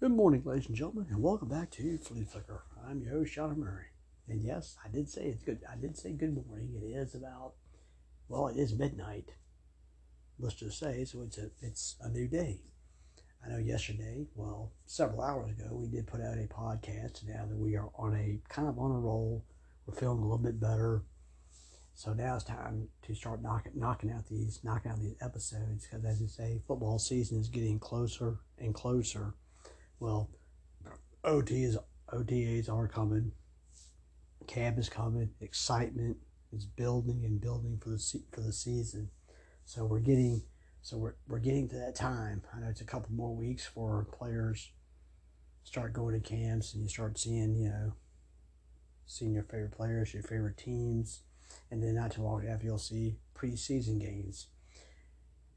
Good morning, ladies and gentlemen, and welcome back to Flea Flicker. I'm your host, John Omary. And yes, I did say it's good. I did say good morning. It is about, well, it is midnight. Let's just say so. It's a it's a new day. I know yesterday, well, several hours ago, we did put out a podcast. Now that we are on a kind of on a roll, we're feeling a little bit better. So now it's time to start knocking knocking out these knocking out these episodes because as I say, football season is getting closer and closer. Well, OTs OTAs are coming. Camp is coming. Excitement is building and building for the for the season. So we're getting so we're, we're getting to that time. I know it's a couple more weeks for players start going to camps and you start seeing, you know, seeing your favorite players, your favorite teams, and then not too long after you'll see preseason games.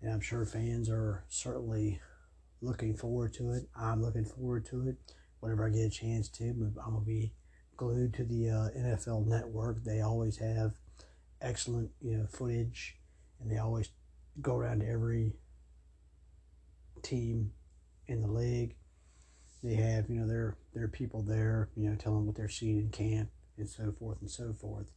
And I'm sure fans are certainly looking forward to it. I'm looking forward to it. Whenever I get a chance to, I'm gonna be glued to the uh, NFL Network. They always have excellent, you know, footage, and they always go around to every team in the league. They have, you know, their their people there, you know, telling what they're seeing in camp and so forth and so forth.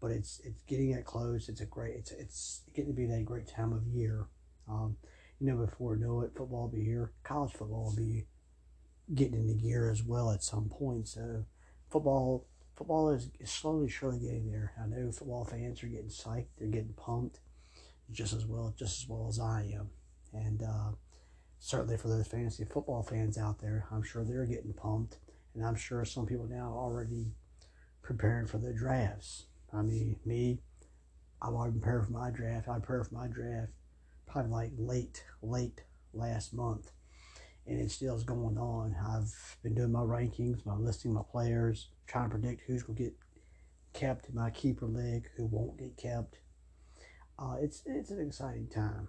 But it's it's getting that close. It's a great. It's it's getting to be that great time of year. Um, you know, before know it, football will be here. College football will be getting into gear as well at some point. So, football football is, is slowly, surely getting there. I know football fans are getting psyched. They're getting pumped just as well, just as well as I am. And uh, certainly for those fantasy football fans out there, I'm sure they're getting pumped, and I'm sure some people now are already preparing for their drafts. I mean, me, I'm already preparing for my draft. I prepared for my draft probably like late, late last month, and it still is going on. I've been doing my rankings, my listing my players, trying to predict who's going to get kept in my keeper league, who won't get kept uh, it's it's an exciting time.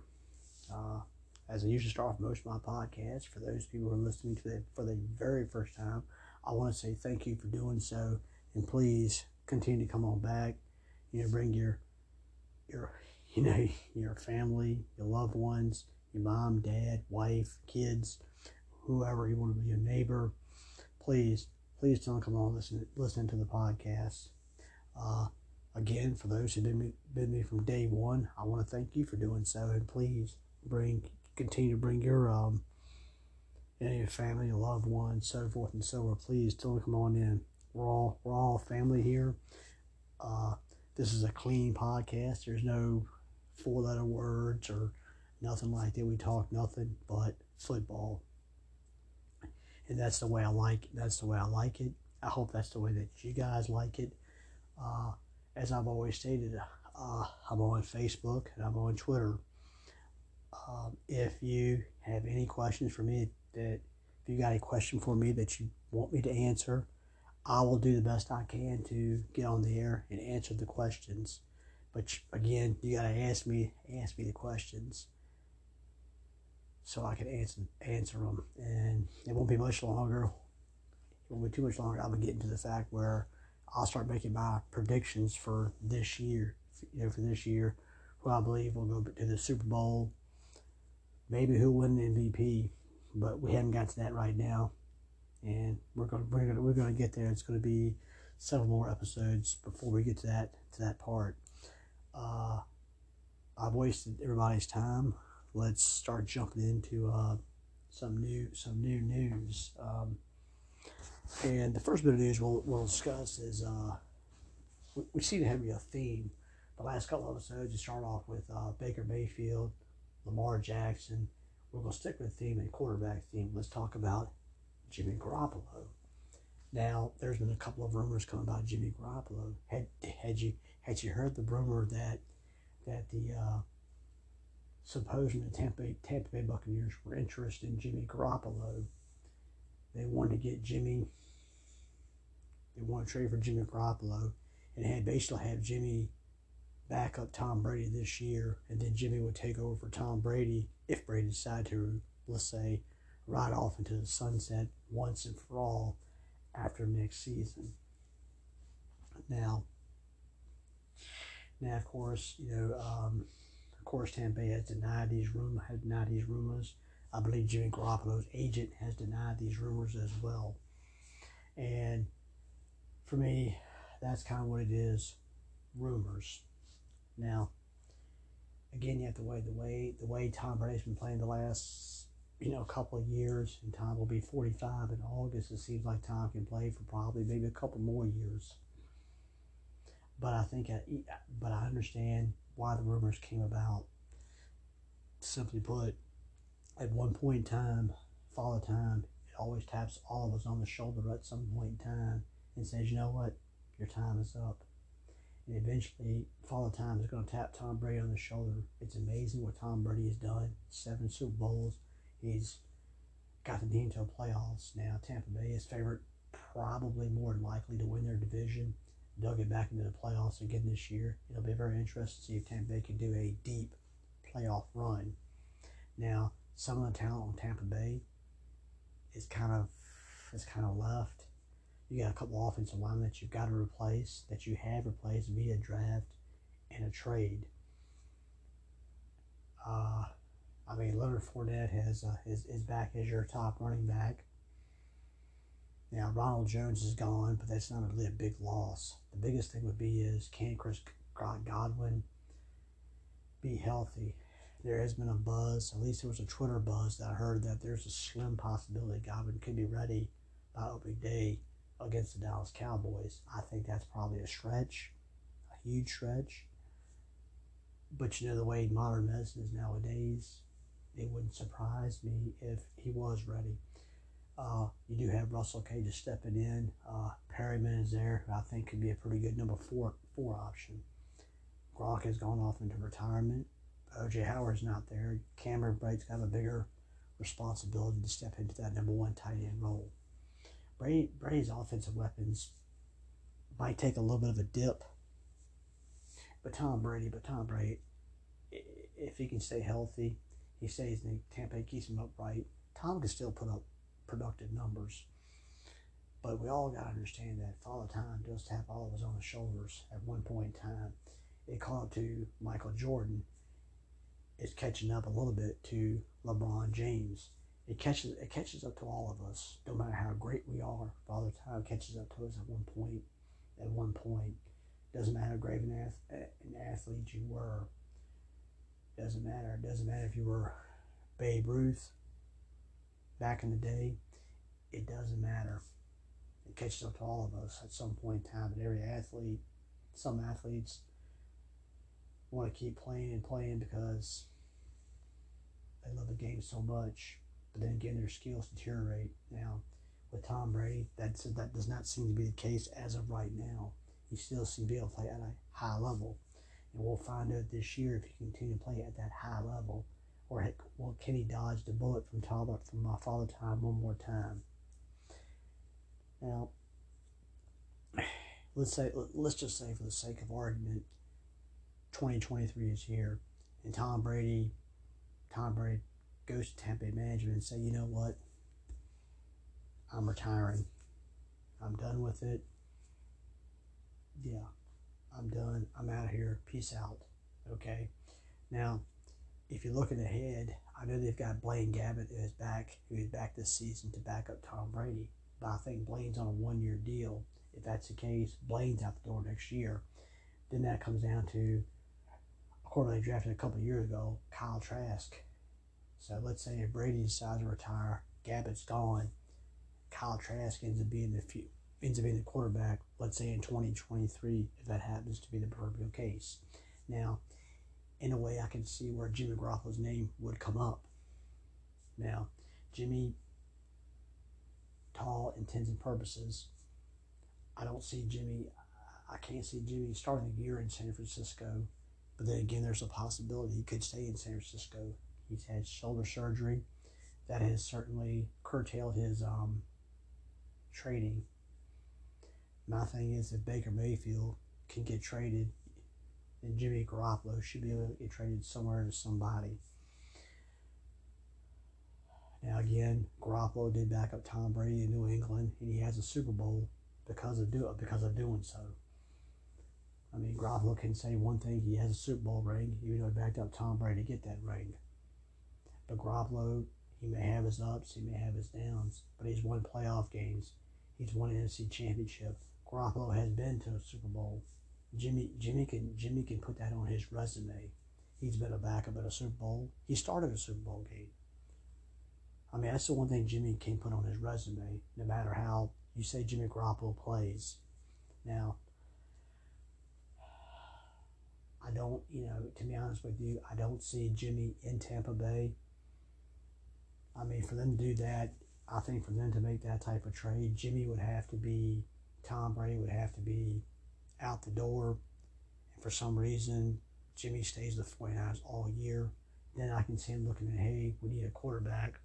Uh, as I usually start off most of my podcasts, for those people who are listening to it for the very first time, I want to say thank you for doing so, and please continue to come on back. You know, bring your your you know your family, your loved ones, your mom, dad, wife, kids, whoever you want to be, your neighbor. Please, please don't come on listen listen to the podcast. Uh, Again, for those who have been, been me from day one, I want to thank you for doing so, and please bring continue to bring your um you know, your family, your loved ones, so forth and so on. Please don't come on in. We're all we're all family here. Uh, this is a clean podcast. There's no four letter words or nothing like that. We talk nothing but football, and that's the way I like. It. That's the way I like it. I hope that's the way that you guys like it. Uh, as I've always stated, uh, I'm on Facebook and I'm on Twitter. Um, if you have any questions for me, that if you got a question for me that you want me to answer, I will do the best I can to get on the air and answer the questions. But again, you gotta ask me ask me the questions so I can answer answer them. And it won't be much longer. It won't be too much longer. I'll be getting to the fact where I'll start making my predictions for this year. You know, for this year, who I believe will go to the Super Bowl. Maybe who win the MVP, but we haven't got to that right now, and we're going we're going we're to get there. It's going to be several more episodes before we get to that to that part. Uh, I've wasted everybody's time. Let's start jumping into uh, some new some new news. Um, and the first bit of news we'll, we'll discuss is uh, we, we seem to have a theme. The last couple of episodes, you start off with uh, Baker Mayfield, Lamar Jackson. We're going to stick with the theme and quarterback theme. Let's talk about Jimmy Garoppolo. Now, there's been a couple of rumors coming about Jimmy Garoppolo. Had had you had you heard the rumor that that the uh, supposed Tampa Tampa Bay Buccaneers were interested in Jimmy Garoppolo? They wanted to get Jimmy. They wanted to trade for Jimmy Garoppolo, and had basically have Jimmy back up Tom Brady this year, and then Jimmy would take over for Tom Brady if Brady decided to, let's say, ride off into the sunset once and for all after next season. Now, now of course, you know, um, of course, Tampa has denied these rumors, had denied these rumors. I believe Jimmy Garoppolo's agent has denied these rumors as well. And for me, that's kind of what it is rumors. Now, again, you have to weigh the way the way Tom Brady's been playing the last you know couple of years, and Tom will be 45 in August. It seems like Tom can play for probably maybe a couple more years. But I think, I, but I understand why the rumors came about. Simply put, at one point in time, Father Time, it always taps all of us on the shoulder at some point in time and says, you know what, your time is up. And eventually, Father Time is going to tap Tom Brady on the shoulder. It's amazing what Tom Brady has done. Seven Super Bowls. He's got the team to the playoffs. Now, Tampa Bay is favorite, probably more likely to win their division. They'll get back into the playoffs again this year. It'll be very interesting to see if Tampa Bay can do a deep playoff run. Now, some of the talent on Tampa Bay is kind of is kind of left. You got a couple offensive linemen that you've got to replace, that you have replaced via draft and a trade. Uh, I mean, Leonard Fournette has uh, is, is back as your top running back. Now, Ronald Jones is gone, but that's not really a big loss. The biggest thing would be is can Chris Godwin be healthy? There has been a buzz, at least there was a Twitter buzz that I heard that there's a slim possibility Godwin could be ready by opening day against the Dallas Cowboys. I think that's probably a stretch, a huge stretch. But you know, the way modern medicine is nowadays, it wouldn't surprise me if he was ready. Uh, you do have Russell Gage stepping in. Uh, Perriman is there, who I think could be a pretty good number four four option. Gronk has gone off into retirement. OJ Howard's not there. Cameron Brate's got a bigger responsibility to step into that number one tight end role. Brady, Brady's offensive weapons might take a little bit of a dip, but Tom Brady, but Tom Brady, if he can stay healthy, he stays in Tampa, keeps him upright. Tom can still put up productive numbers. But we all got to understand that Father Time does tap all of us on the shoulders at one point in time. It caught up to Michael Jordan. It's catching up a little bit to LeBron James. It catches it catches up to all of us, no matter how great we are. Father Time catches up to us at one point. At one point, doesn't matter how great an, ath- an athlete you were. Doesn't matter. Doesn't matter if you were Babe Ruth back in the day, it doesn't matter. It catches up to all of us at some point in time. And every athlete, some athletes want to keep playing and playing because they love the game so much. But then again, their skills deteriorate. Now, with Tom Brady, that's, that does not seem to be the case as of right now. He still seems to be able to play at a high level. And we'll find out this year if he can continue to play at that high level or heck, well, can he dodge the bullet from Talbot from my father time one more time? Now, let's say let's just say for the sake of argument, 2023 is here, and Tom Brady, Tom Brady goes to Tampa Bay management and say, you know what, I'm retiring. I'm done with it. Yeah, I'm done. I'm out of here. Peace out. Okay. Now, if you're looking ahead, I know they've got Blaine Gabbert who is back, who is back this season to back up Tom Brady. But I think Blaine's on a one-year deal. If that's the case, Blaine's out the door next year. Then that comes down to, according to drafted a couple years ago, Kyle Trask. So let's say if Brady decides to retire, Gabbert's gone, Kyle Trask ends up being the few, ends up being the quarterback. Let's say in 2023, if that happens to be the proverbial case. Now, in a way I can see where Jimmy Garoppolo's name would come up. Now, Jimmy, tall intents and purposes, I don't see Jimmy, I can't see Jimmy starting the year in San Francisco. But then again, there's a possibility he could stay in San Francisco. He's had shoulder surgery. That has certainly curtailed his um. My thing is, if Baker Mayfield can get traded, and Jimmy Garoppolo should be able to get traded somewhere to somebody. Now again, Garoppolo did back up Tom Brady in New England, and he has a Super Bowl because of do because of doing so. I mean, Garoppolo can say one thing: he has a Super Bowl ring, even though he backed up Tom Brady to get that ring. But Garoppolo, He may have his ups, he may have his downs, but he's won playoff games. He's won an NFC championship. Garoppolo has been to a Super Bowl. Jimmy Jimmy can Jimmy can put that on his resume. He's been a backup at a Super Bowl. He started a Super Bowl game. I mean, that's the one thing Jimmy can put on his resume, no matter how you say Jimmy Garoppolo plays. Now, I don't, you know, to be honest with you, I don't see Jimmy in Tampa Bay. I mean, for them to do that, I think for them to make that type of trade, Jimmy would have to be, Tom Brady would have to be out the door. And for some reason, Jimmy stays with the 49ers all year. Then I can see him looking at, hey, we need a quarterback.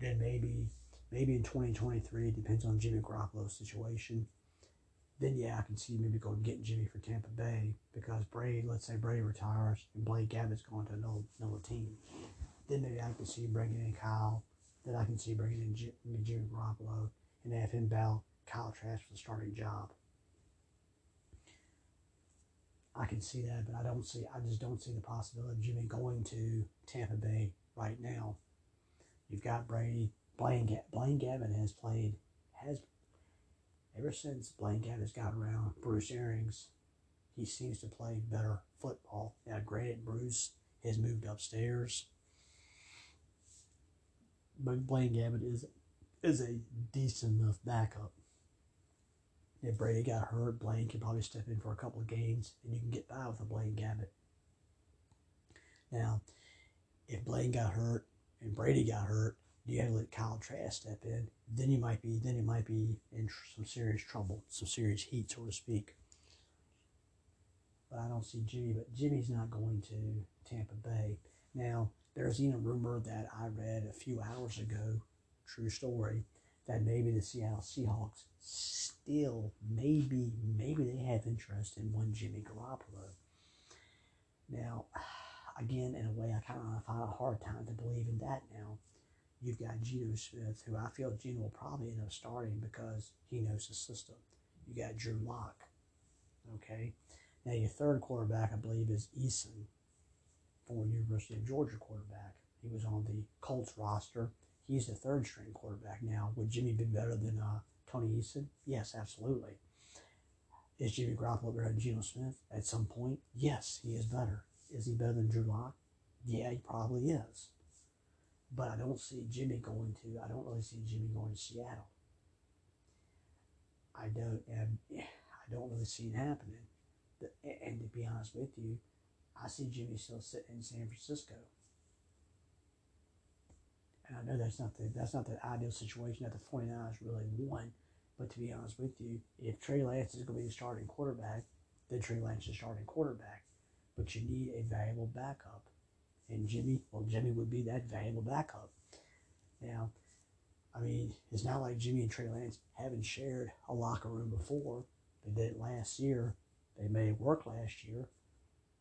Then maybe, maybe in 2023, it depends on Jimmy Garoppolo's situation then yeah, I can see maybe going getting Jimmy for Tampa Bay because Brady, let's say Brady retires and Blake Gabbert's going to another, another team. Then maybe I can see bringing in Kyle. Then I can see bringing in Jimmy, Jimmy Garoppolo and have him battle Kyle Trask for the starting job. I can see that, but I don't see. I just don't see the possibility of Jimmy going to Tampa Bay right now. You've got Brady. Blaine, Blaine Gabbert has played has Ever since Blaine Gabbert's got around Bruce Arians, he seems to play better football. Now, granted, Bruce has moved upstairs, but Blaine Gabbert is is a decent enough backup. If Brady got hurt, Blaine can probably step in for a couple of games, and you can get by with a Blaine Gabbert. Now, if Blaine got hurt and Brady got hurt, you got to let Kyle Trask step in. Then you might be then you might be in some serious trouble, some serious heat, so to speak. But I don't see Jimmy. But Jimmy's not going to Tampa Bay now. There's even a rumor that I read a few hours ago, true story, that maybe the Seattle Seahawks still maybe maybe they have interest in one Jimmy Garoppolo. Now, again, in a way, I kind of find a hard time to believe in that now You've got Geno Smith, who I feel Geno will probably end up starting because he knows the system. You got Drew Lock. Okay. Now your third quarterback, I believe, is Eason, former University of Georgia quarterback. He was on the Colts roster. He's the third string quarterback now. Would Jimmy be better than uh, Tony Eason? Yes, absolutely. Is Jimmy Garoppolo better than Geno Smith at some point? Yes, he is better. Is he better than Drew Lock? Yeah, he probably is. But I don't see Jimmy going to, I don't really see Jimmy going to Seattle. I don't, and I don't really see it happening. And to be honest with you, I see Jimmy still sitting in San Francisco. And I know that's not the that's not the ideal situation that the 49ers really want. But to be honest with you, if Trey Lance is going to be the starting quarterback, then Trey Lance is starting quarterback. But you need a valuable backup and Jimmy, well, Jimmy would be that valuable backup. Now, I mean, it's not like Jimmy and Trey Lance haven't shared a locker room before. They did it last year. They made it work last year.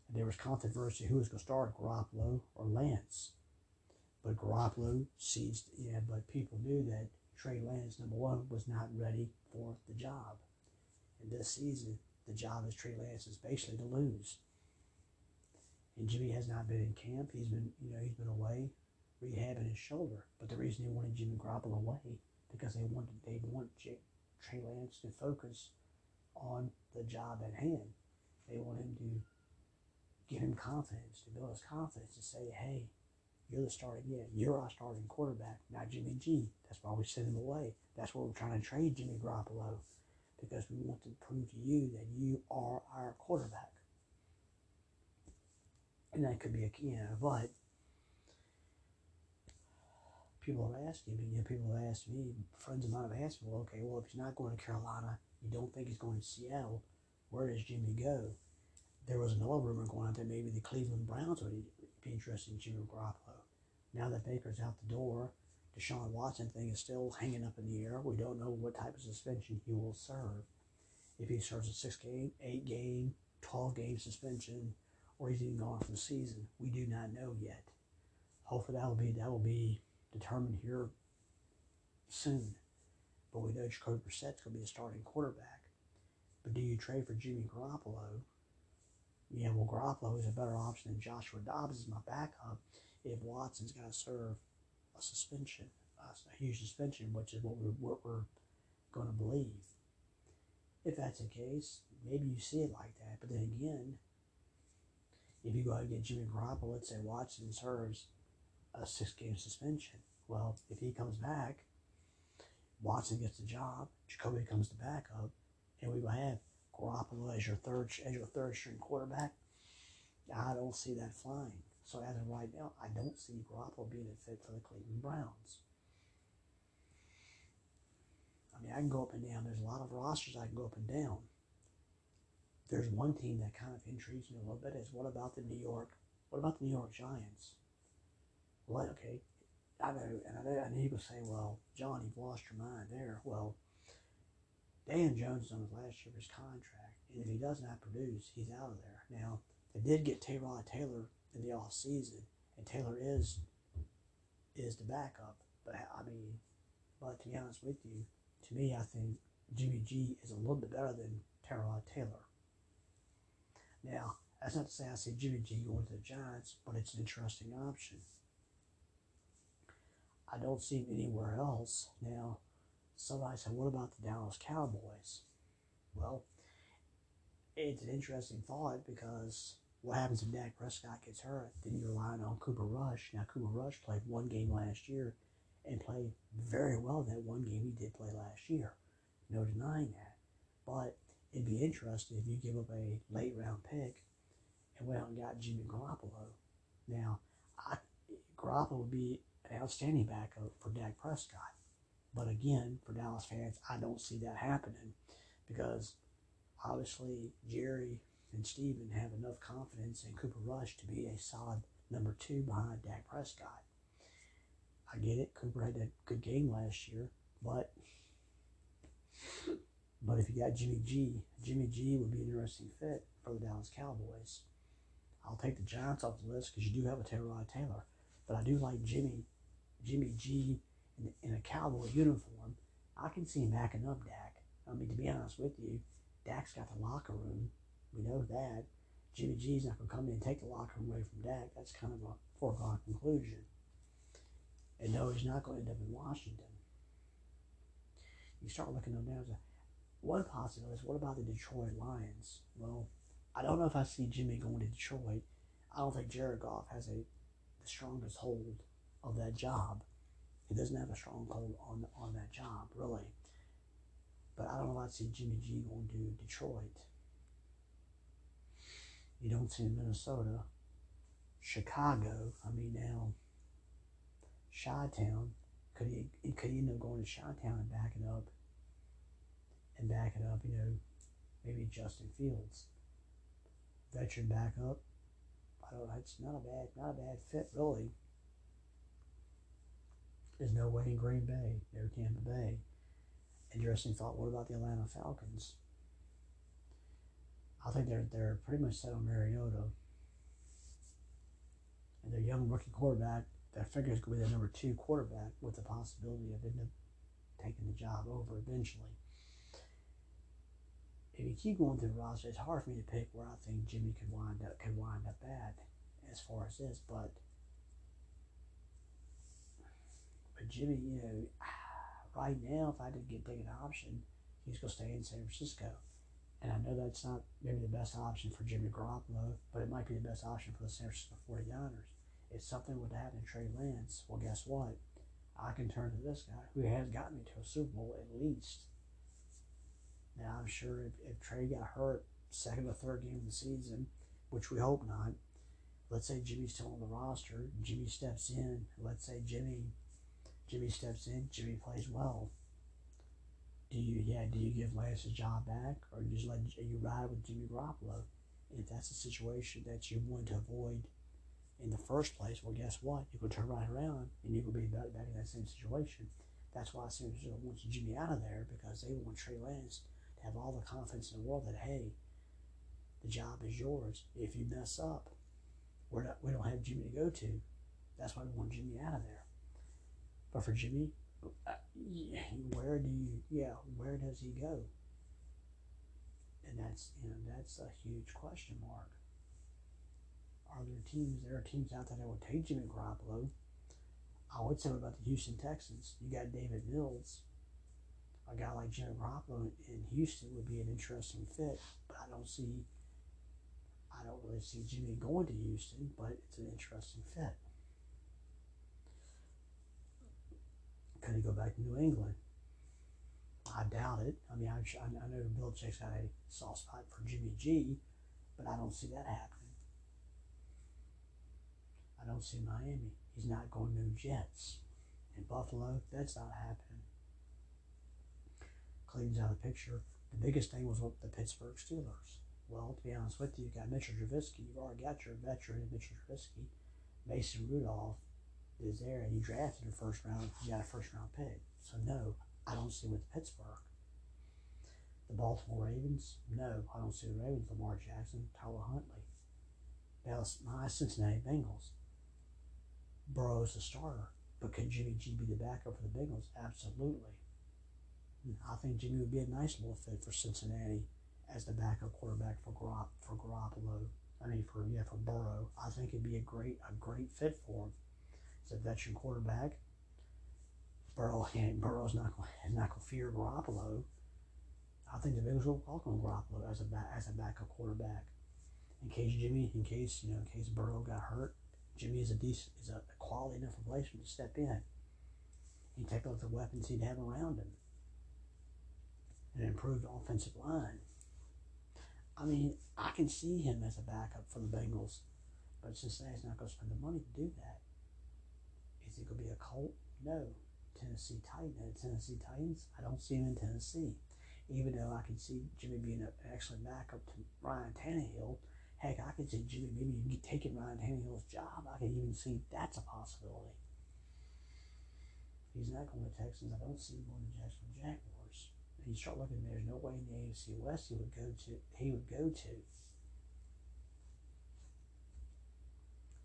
And there was controversy who was going to start, Garoppolo or Lance. But Garoppolo seized, yeah, but people knew that Trey Lance, number one, was not ready for the job. And this season, the job as Trey Lance is basically to lose. And Jimmy has not been in camp. He's been, you know, he's been away rehabbing his shoulder. But the reason they wanted Jimmy Garoppolo away because they wanted they want J- Trey Lance to focus on the job at hand. They want him to give him confidence, to build his confidence, to say, "Hey, you're the starting. Yeah, you're our starting quarterback, not Jimmy G. That's why we sent him away. That's why we're trying to trade Jimmy Garoppolo because we want to prove to you that you are our quarterback." and that could be a you know, but people have asked me, you know, people have asked me, friends of mine have asked me, well, okay, well, if he's not going to Carolina, you don't think he's going to Seattle, where does Jimmy go? There was another rumor going out that maybe the Cleveland Browns would be interested in Jimmy Garoppolo. Now that Baker's out the door, Deshaun Watson thing is still hanging up in the air. We don't know what type of suspension he will serve. If he serves a six game, eight game, 12 game suspension, or he's even gone for the season. We do not know yet. Hopefully that will be that will be determined here soon. But we know Jacoby Brissett's going to be a starting quarterback. But do you trade for Jimmy Garoppolo? Yeah, well, Garoppolo is a better option than Joshua Dobbs as my backup if Watson's going to serve a suspension, a huge suspension, which is what we're, what we're going to believe. If that's the case, maybe you see it like that. But then again, if you go out and get Jimmy Garoppolo, let's say Watson serves a six game suspension. Well, if he comes back, Watson gets the job, Jacoby comes the backup, and we have Garoppolo as your third as your third string quarterback. I don't see that flying. So as of right now, I don't see Garoppolo being a fit for the Cleveland Browns. I mean, I can go up and down. There's a lot of rosters I can go up and down. There's one team that kind of intrigues me a little bit is what about the New York? What about the New York Giants? Well, okay, I know, and I know, and he was saying, well, John, you've lost your mind there. Well, Dan Jones on his last year of his contract, and if he does not produce, he's out of there. Now, they did get Tyrod Taylor in the off season, and Taylor is is the backup. But I mean, but to be honest with you, to me, I think Jimmy G is a little bit better than Tyrod Taylor. Now, that's not to say I see Jimmy G going to the Giants, but it's an interesting option. I don't see him anywhere else. Now, somebody said, what about the Dallas Cowboys? Well, it's an interesting thought because what happens if Dak Prescott gets hurt? Then you're relying on Cooper Rush. Now, Cooper Rush played one game last year and played very well that one game he did play last year. No denying that. But it'd be interesting if you give up a late round pick and went out and got Jimmy Garoppolo. Now, I, Garoppolo would be an outstanding backup for Dak Prescott. But again, for Dallas fans, I don't see that happening because obviously Jerry and Stephen have enough confidence in Cooper Rush to be a solid number two behind Dak Prescott. I get it. Cooper had a good game last year, but but if you got Jimmy G, Jimmy G would be an interesting fit for the Dallas Cowboys. I'll take the Giants off the list because you do have a Tyrod Taylor, but I do like Jimmy Jimmy G in, in a Cowboy uniform. I can see him backing up Dak. I mean, to be honest with you, Dak's got the locker room. We know that. Jimmy G's not going to come in and take the locker room away from Dak. That's kind of a foregone conclusion. And no, he's not going to end up in Washington. You start looking at them now. One possibility is what about the Detroit Lions? Well, I don't know if I see Jimmy going to Detroit. I don't think Jared Goff has a the strongest hold of that job. He doesn't have a strong hold on on that job, really. But I don't know if I see Jimmy G going to Detroit. You don't see Minnesota. Chicago, I mean now Chi-Town, could he could end up going to Chi-Town and backing up and backing up, you know, maybe Justin Fields. Veteran backup. I don't it's not a bad not a bad fit really. There's no way in Green Bay, no Tampa Bay. Interesting thought. What about the Atlanta Falcons? I think they're they're pretty much set on Mariota. And their young rookie quarterback, that figures could be the number two quarterback with the possibility of ending up taking the job over eventually. If you keep going through the roster, it's hard for me to pick where I think Jimmy could wind up could wind up at as far as this, but but Jimmy, you know, right now, if I did get take an option, he's going to stay in San Francisco. And I know that's not maybe the best option for Jimmy Garoppolo, but it might be the best option for the San Francisco 49ers. If something would happen to Trey Lance, well, guess what? I can turn to this guy who has gotten me to a Super Bowl at least. Now, I'm sure if, if Trey got hurt second or third game of the season, which we hope not, let's say Jimmy's still on the roster, Jimmy steps in, let's say Jimmy Jimmy steps in, Jimmy plays well. Do you yeah, do you give Lance his job back or you just let you ride with Jimmy Garoppolo? If that's a situation that you want to avoid in the first place, well guess what? You can turn right around and you will be back, back in that same situation. That's why San Francisco wants Jimmy out of there because they want Trey Lance to have all the confidence in the world that hey, the job is yours. If you mess up, we're not, we don't have Jimmy to go to. That's why we want Jimmy out of there. But for Jimmy, Uh, where do you, yeah, where does he go? And that's, you know, that's a huge question mark. Are there teams, there are teams out there that would take Jimmy Garoppolo. I would say about the Houston Texans. You got Davis Mills. A guy like Jimmy Garoppolo in Houston would be an interesting fit, but I don't see. I don't really see Jimmy going to Houston, but it's an interesting fit. Could he go back to New England? I doubt it. I mean, I, I know Belichick's got a soft spot for Jimmy G, but I don't see that happening. I don't see Miami. He's not going to Jets. In Buffalo, that's not happening. Cleveland's out of the picture. The biggest thing was what the Pittsburgh Steelers. Well, to be honest with you, you got Mitchell Trubisky. You've already got your veteran, Mitchell Trubisky. Mason Rudolph is there, and you drafted a first round. You got a first round pick. So no, I don't see with Pittsburgh. The Baltimore Ravens, no, I don't see the Ravens. Lamar Jackson, Tyler Huntley. Dallas, my Cincinnati Bengals. Burrow's the starter, but could Jimmy G be the backup for the Bengals? Absolutely. I think Jimmy would be a nice little fit for Cincinnati as the backup quarterback for Garop, for Garoppolo. I mean, for yeah, for Burrow. I think it'd be a great a great fit for him. He's a veteran quarterback. Burrow. Burrow's not going not going to fear Garoppolo. I think the Bengals will welcome Garoppolo as a as a backup quarterback. In case Jimmy, in case you know, in case Burrow got hurt, Jimmy is a decent, is a quality enough replacement to step in. He take out the weapons he'd have around him. An improved offensive line. I mean, I can see him as a backup for the Bengals, but Cincinnati's not going to spend the money to do that. Going to be a Colt? No. Tennessee Titan. Tennessee Titans, I don't see him in Tennessee. Even though I can see Jimmy being an excellent backup to Ryan Tannehill, heck, I could see Jimmy maybe taking Ryan Tannehill's job. I could even see that's a possibility. He's not going to Texans. I don't see him going to Jacksonville Jaguars. And you start looking, there's no way in the AFC West he would go to. He would go to.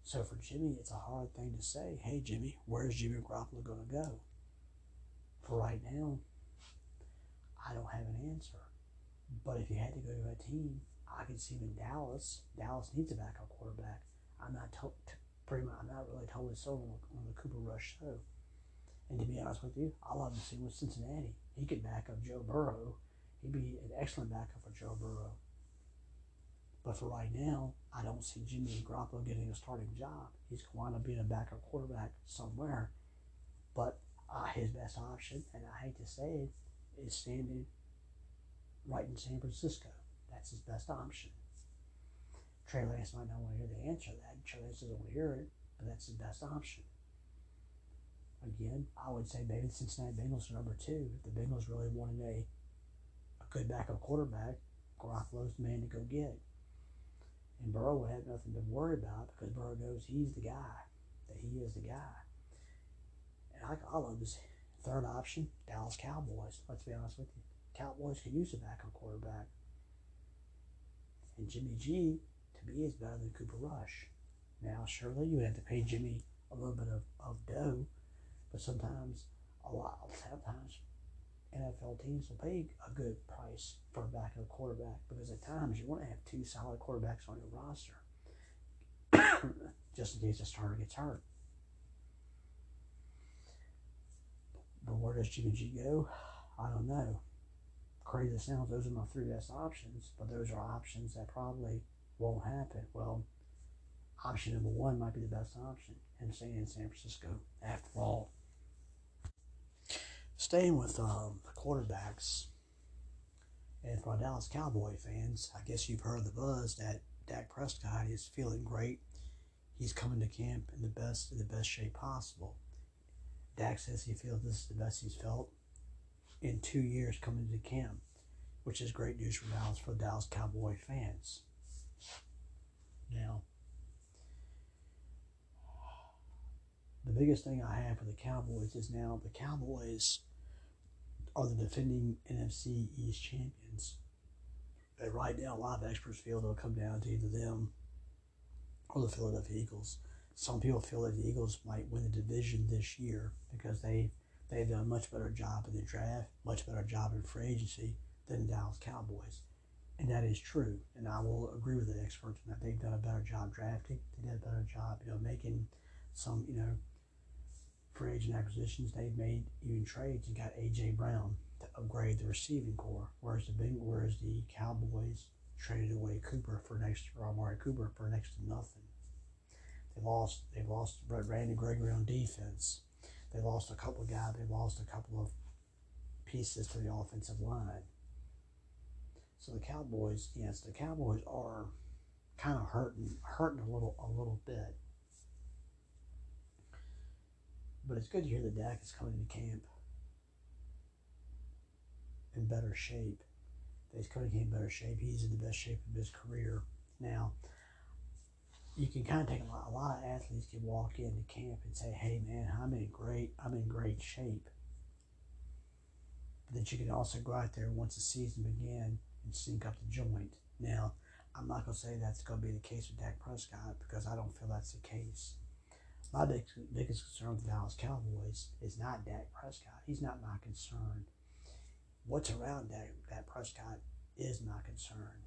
So for Jimmy, it's a hard thing to say. Hey, Jimmy, where's Jimmy Garoppolo going to go? For right now, I don't have an answer. But if you had to go to a team, I could see him in Dallas. Dallas needs a backup quarterback. I'm not to, to, pretty much. I'm not really totally sold on, the Cooper Rush show. And to be honest with you, I love to see him with Cincinnati. He could back up Joe Burrow. He'd be an excellent backup for Joe Burrow. But for right now, I don't see Jimmy Garoppolo getting a starting job. He's going to being a backup quarterback somewhere. But uh, his best option, and I hate to say it, is standing right in San Francisco. That's his best option. Trey Lance might not want to hear the answer to that. Trey Lance doesn't want to hear it, but that's his best option. Again, I would say maybe the Cincinnati Bengals are number two. If the Bengals really wanted a, a good backup quarterback, Garoppolo's the man to go get. And Burrow will have nothing to worry about because Burrow knows he's the guy, that he is the guy. And I, I love this third option, Dallas Cowboys. Let's be honest with you. Cowboys can use a backup quarterback. And Jimmy G, to me, is better than Cooper Rush. Now, surely you would have to pay Jimmy a little bit of, of dough, but sometimes, a lot, sometimes NFL teams will pay a good price for a backup quarterback because at times you want to have two solid quarterbacks on your roster just in case the starter gets hurt. But where does Jimmy G go? I don't know. Crazy sounds, those are my three best options, but those are options that probably won't happen. Well, option number one might be the best option, and staying in San Francisco after all. Staying with um, the quarterbacks, and for Dallas Cowboy fans, I guess you've heard the buzz that Dak Prescott is feeling great. He's coming to camp in the best in the best shape possible. Dak says he feels this is the best he's felt in two years coming to camp, which is great news for Dallas for Dallas Cowboy fans. Now, the biggest thing I have for the Cowboys is now the Cowboys are the defending NFC East champions. But right now, a lot of experts feel it'll come down to either them or the Philadelphia Eagles. Some people feel that the Eagles might win the division this year because they they've done a much better job in the draft, much better job in free agency than the Dallas Cowboys. And that is true. And I will agree with the experts that they've done a better job drafting. They did a better job, you know, making some, you know, free agent acquisitions, they've made even trades and got AJ Brown to upgrade the receiving corps. Whereas the Beng- whereas the Cowboys traded away Cooper for next or Amari Cooper for next to nothing. They lost they lost Randy Gregory on defense. They lost a couple of guys. They lost a couple of pieces to the offensive line. So the Cowboys, yes, the Cowboys are kind of hurting hurting a little a little bit. But it's good to hear that Dak is coming into camp in better shape. He's coming in better shape. He's in the best shape of his career now. You can kind of take a lot. A lot of athletes can walk into camp and say, "Hey, man, I'm in great. I'm in great shape." But then you can also go out there once the season begins and sync up the joint. Now, I'm not going to say that's going to be the case with Dak Prescott because I don't feel that's the case. My big, biggest concern with the Dallas Cowboys is not Dak Prescott. He's not my concern. What's around Dak, Dak Prescott is my concern.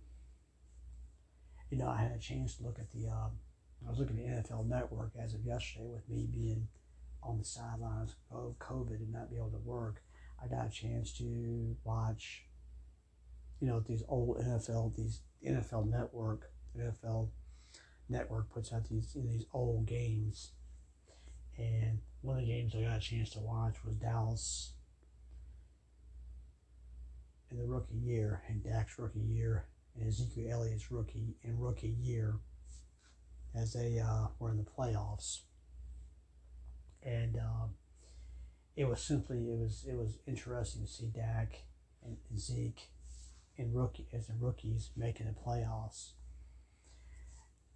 You know, I had a chance to look at the, um, I was looking at the NFL Network as of yesterday with me being on the sidelines of COVID and not be able to work. I got a chance to watch, you know, these old NFL, these NFL Network, NFL Network puts out these you know, these old games, and one of the games I got a chance to watch was Dallas in the rookie year, and Dak's rookie year, and Ezekiel Elliott's rookie and rookie year, as they uh, were in the playoffs, and. Um, it was simply it was it was interesting to see Dak and Zeke and rookie as the rookies making the playoffs.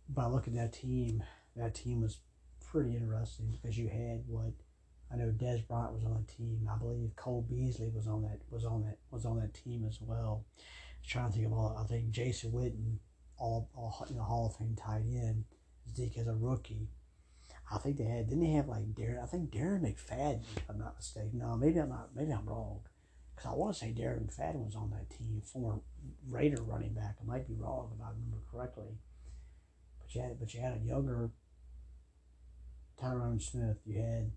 By looking at that team, that team was pretty interesting because you had what I know Dez Bryant was on the team. I believe Cole Beasley was on that was on that was on that team as well. I trying to think of all I think Jason Witten, all, all you know, Hall of Fame tight end, Zeke as a rookie. I think they had didn't they have like Darren I think Darren McFadden if I'm not mistaken. No, maybe I'm not maybe I'm wrong. Because I want to say Darren McFadden was on that team, former Raider running back. I might be wrong if I remember correctly. But you had but you had a younger Tyron Smith. You had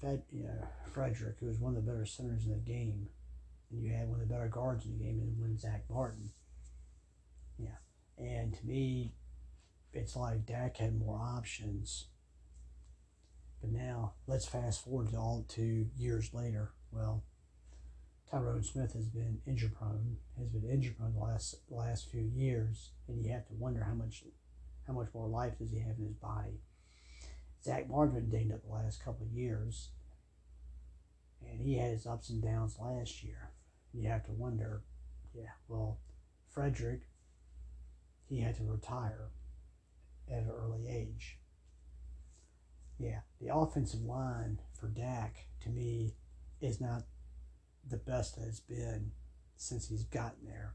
Fed, you know, Frederick, who was one of the better centers in the game. And you had one of the better guards in the game, and when Zack Martin. Yeah. And to me, it's like Dak had more options. But now let's fast forward to all two years later. Well, Tyron Smith has been injury prone, has been injury prone the last last few years, and you have to wonder how much how much more life does he have in his body. Zack Martin been dinged up the last couple of years, and he had his ups and downs last year. You have to wonder, yeah, well, Frederick, he had to retire at an early age. Yeah, the offensive line for Dak to me is not the best that it's been since he's gotten there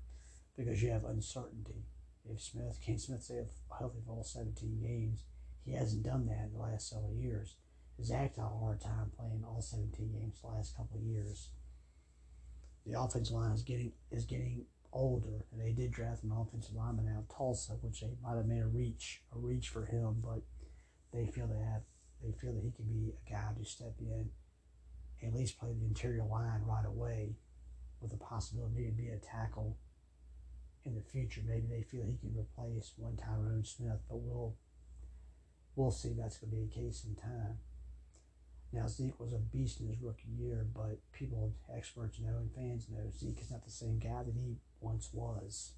because you have uncertainty. If Smith, can Smith stay healthy for all 17 games? He hasn't done that in the last several years. Zack had a hard time playing all 17 games the last couple of years. The offensive line is getting is getting older, and they did draft an offensive lineman out of Tulsa, which they might have made a reach a reach for him, but they feel they have they feel that he can be a guy to step in and at least play the interior line right away, with the possibility to be a tackle in the future. Maybe they feel he can replace one Tyron Smith, but we'll we'll see. That's going to be the case in time. Now Zeke was a beast in his rookie year, but people, experts know and fans know Zeke is not the same guy that he once was.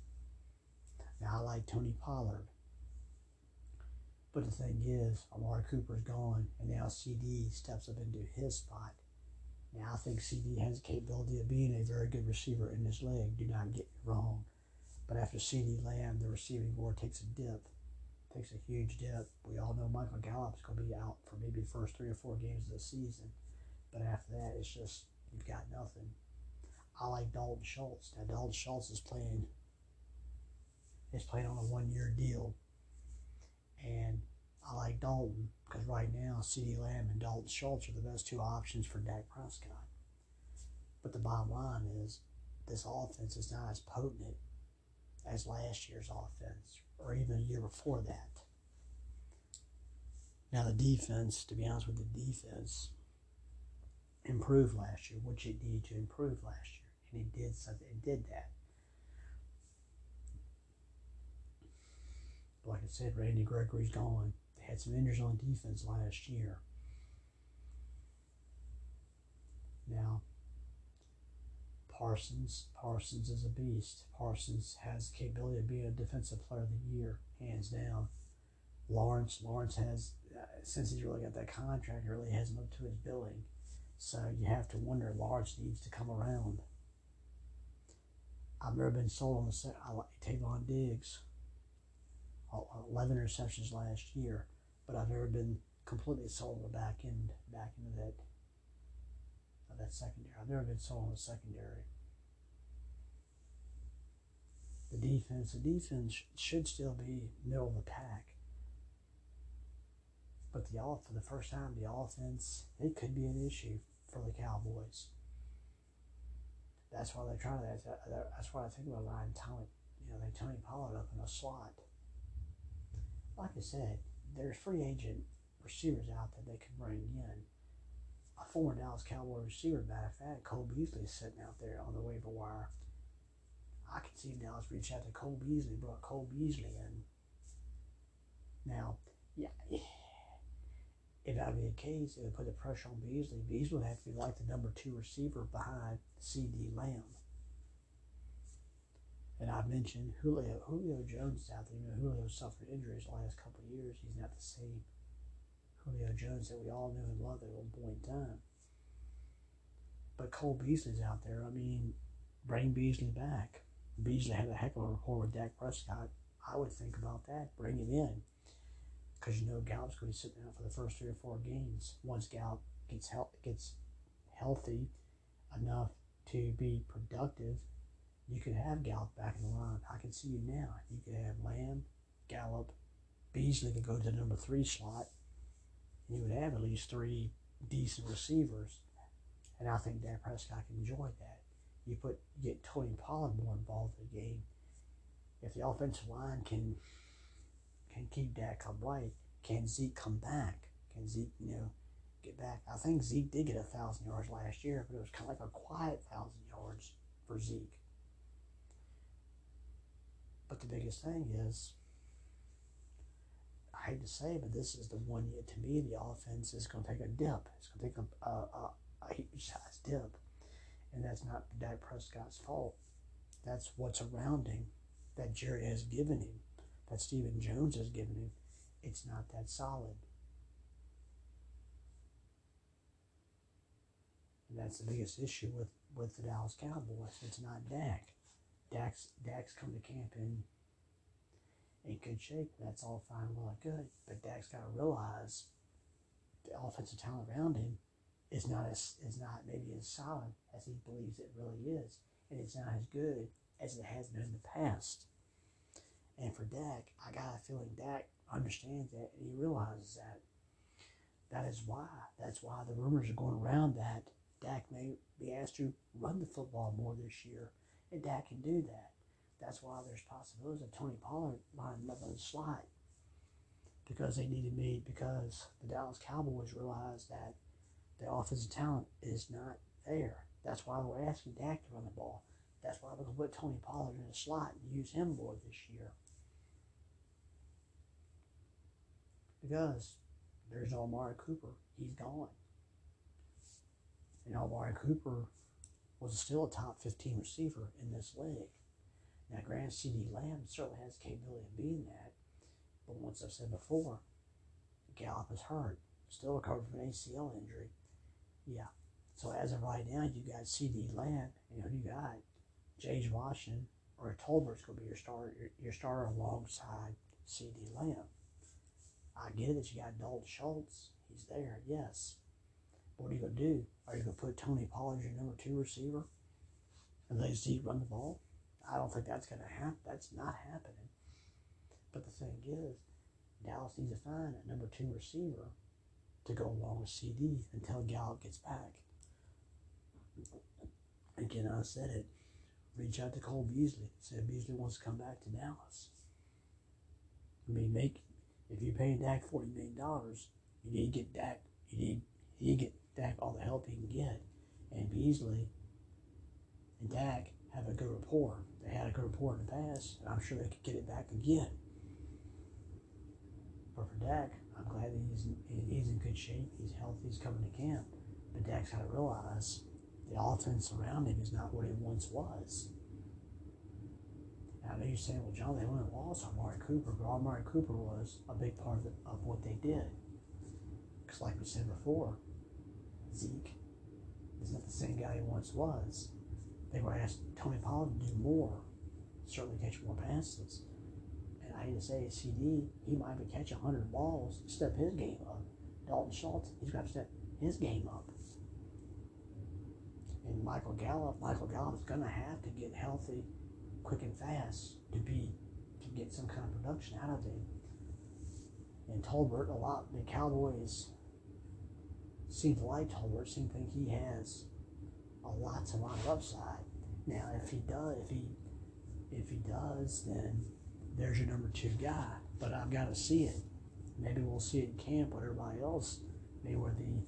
Now I like Tony Pollard. But the thing is, Amari Cooper's gone, and now CeeDee steps up into his spot. Now I think CeeDee has the capability of being a very good receiver in this league. Do not get me wrong. But after CeeDee Lamb, the receiving board takes a dip, takes a huge dip. We all know Michael Gallup's going to be out for maybe the first three or four games of the season. But after that, it's just you've got nothing. I like Dalton Schultz. Now Dalton Schultz is playing is playing on a one year deal. And I like Dalton because right now CeeDee Lamb and Dalton Schultz are the best two options for Dak Prescott. But the bottom line is this offense is not as potent as last year's offense or even a year before that. Now the defense, to be honest with the defense, improved last year, which it needed to improve last year, and it did something. It did that. Like I said, Randy Gregory's gone. They had some injuries on defense last year. Now, Parsons, Parsons is a beast. Parsons has the capability of being a defensive player of the year, hands down. Lawrence, Lawrence has, since he's really got that contract, really hasn't up to his billing. So you have to wonder, Lawrence needs to come around. I've never been sold on the set. I like Trevon Diggs. 11 interceptions last year, but I've never been completely sold on the back end, back into that that secondary. I've never been sold on the secondary. The defense, the defense should still be middle of the pack. But the off for the first time, the offense it could be an issue for the Cowboys. That's why they're trying to. Uh, that's why I think about Ryan Tony. You know, they Tony Pollard up in a slot. Like I said, there's free agent receivers out there they can bring in a former Dallas Cowboy receiver, matter of fact, Cole Beasley is sitting out there on the waiver wire. I can see Dallas reach out to Cole Beasley, brought Cole Beasley in. Now, yeah, if that be the case, it would put the pressure on Beasley. Beasley would have to be like the number two receiver behind CeeDee Lamb. And I've mentioned Julio. Julio Jones out there. You know, Julio suffered injuries the last couple of years. He's not the same Julio Jones that we all knew and loved at one point in time. But Cole Beasley's out there. I mean, bring Beasley back. Beasley had a heck of a rapport with Dak Prescott. I would think about that. Bring him in. Because you know Gallup's going to be sitting out for the first three or four games. Once Gallup gets, he- gets healthy enough to be productive, you could have Gallup back in the line. I can see you now. You could have Lamb, Gallup, Beasley could go to the number three slot, you would have at least three decent receivers. And I think Dak Prescott can enjoy that. You put get Tony Pollard more involved in the game. If the offensive line can can keep Dak upright, can Zeke come back? Can Zeke, you know, get back? I think Zeke did get a thousand yards last year, but it was kind of like a quiet thousand yards for Zeke. But the biggest thing is I hate to say, but this is the one year to me the offense is going to take a dip. It's going to take a, a, a, a huge size dip, and that's not Dak Prescott's fault. That's what's around him that Jerry has given him, that Stephen Jones has given him. It's not that solid. And that's the biggest issue with, with the Dallas Cowboys. It's not Dak. Dak's Dak's come to camp in in good shape. That's all fine and well and good. But Dak's got to realize the offensive talent around him is not as is not maybe as solid as he believes it really is, and it's not as good as it has been in the past. And for Dak, I got a feeling Dak understands that and he realizes that. That is why. That's why the rumors are going around that Dak may be asked to run the football more this year, and Dak can do that. That's why there's possibilities of Tony Pollard on the slot because they needed me because the Dallas Cowboys realized that the offensive talent is not there. That's why we're asking Dak to run the ball. That's why we're going to put Tony Pollard in the slot and use him more this year. Because there's no Amari Cooper. He's gone. And Amari Cooper was still a top 15 receiver in this league. Now, Grant CeeDee Lamb certainly has the capability of being that, but once I've said before, Gallup is hurt, still recovering from an ACL injury. Yeah. So as of right now, you got CeeDee Lamb, and who you got? James Washington or Tolbert's going to be your starter, your, your starter alongside CeeDee Lamb. I get it that you got Dalton Schultz. He's there, yes. But what are you going to do? Are you going to put Tony Pollard as your number two receiver and let Zeke run the ball? I don't think that's going to happen. That's not happening. But the thing is, Dallas needs to find a number two receiver to go along with CeeDee until Gallup gets back. Again, I said it. Reach out to Cole Beasley. Say Beasley wants to come back to Dallas. I mean, make if you're paying Dak forty million dollars, You need to get Dak. You need need to get Dak all the help he can get. And Beasley and Dak have a good rapport. They had a good rapport in the past, and I'm sure they could get it back again. But for Dak, I'm glad that he's in, he's in good shape. He's healthy. He's coming to camp. But Dak's got to realize the offense around him is not what it once was. Now, I know you're saying, well, John, they only lost on Amari Cooper, but Amari Cooper was a big part of, the, of what they did. Because, like we said before, Zeke is not the same guy he once was. They were asked Tony Pollard to do more, certainly catch more passes. And I hate to say it, CeeDee, he might even catch 100 balls, step his game up. Dalton Schultz, he's got to step his game up. And Michael Gallup, Michael Gallup's going to have to get healthy quick and fast to be to get some kind of production out of him. And Tolbert, a lot the Cowboys seem to like Tolbert, seem to think he has a lot of upside. Now, if he does, if he if he does, then there's your number two guy. But I've got to see it. Maybe we'll see it in camp with everybody else. Maybe where the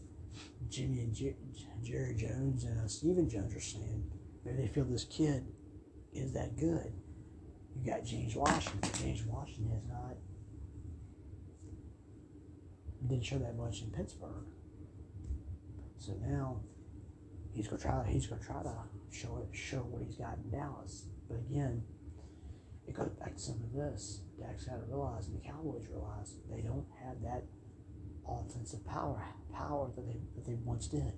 Jimmy and Jer- Jerry Jones and uh, Stephen Jones are saying, maybe they feel this kid is that good. You got James Washington. James Washington has not didn't show that much in Pittsburgh. So now he's gonna try he's gonna try to show it show what he's got in Dallas. But again, it goes back to some of this. Dak's got to realize and the Cowboys realize they don't have that offensive power power that they that they once did.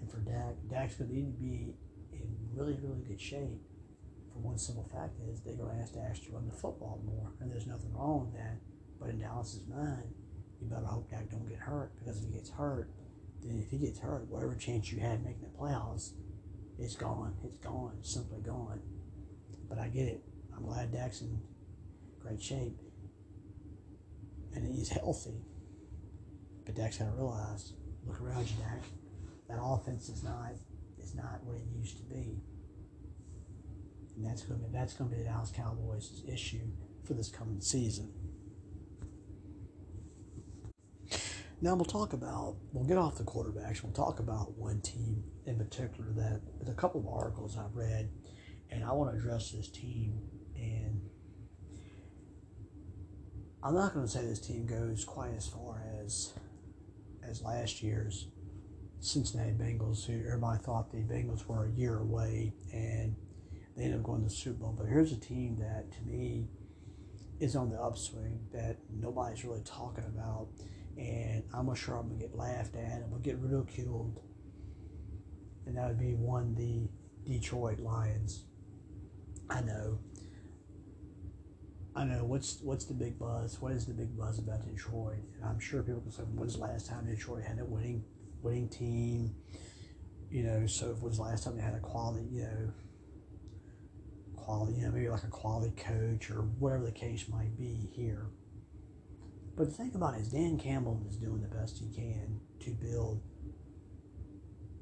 And for Dak, Dak's gonna need to be in really, really good shape. For one simple fact is they're to ask Dax to run the football more, and there's nothing wrong with that. But in Dallas's mind, you better hope Dak don't get hurt because if he gets hurt, then if he gets hurt, whatever chance you had making the playoffs, it's gone. It's gone. It's simply gone. But I get it. I'm glad Dak's in great shape and he's healthy. But Dak's got to realize, look around you, Dak. That offense is not is not what it used to be. And that's to be, that's going to be the Dallas Cowboys' issue for this coming season. Now we'll talk about we'll get off the quarterbacks. We'll talk about one team in particular that there's a couple of articles I've read, and I want to address this team. And I'm not going to say this team goes quite as far as as last year's, Cincinnati Bengals, who everybody thought the Bengals were a year away, and they ended up going to the Super Bowl. But here's a team that, to me, is on the upswing that nobody's really talking about, and I'm sure I'm gonna get laughed at. I'm gonna get ridiculed, and that would be one the Detroit Lions. I know. I know what's what's the big buzz. What is the big buzz about Detroit? And I'm sure people can say, "When's the last time Detroit had a winning winning team. You know, so was the last time they had a quality, you know, quality, you know, maybe like a quality coach or whatever the case might be here. But the thing about it is Dan Campbell is doing the best he can to build,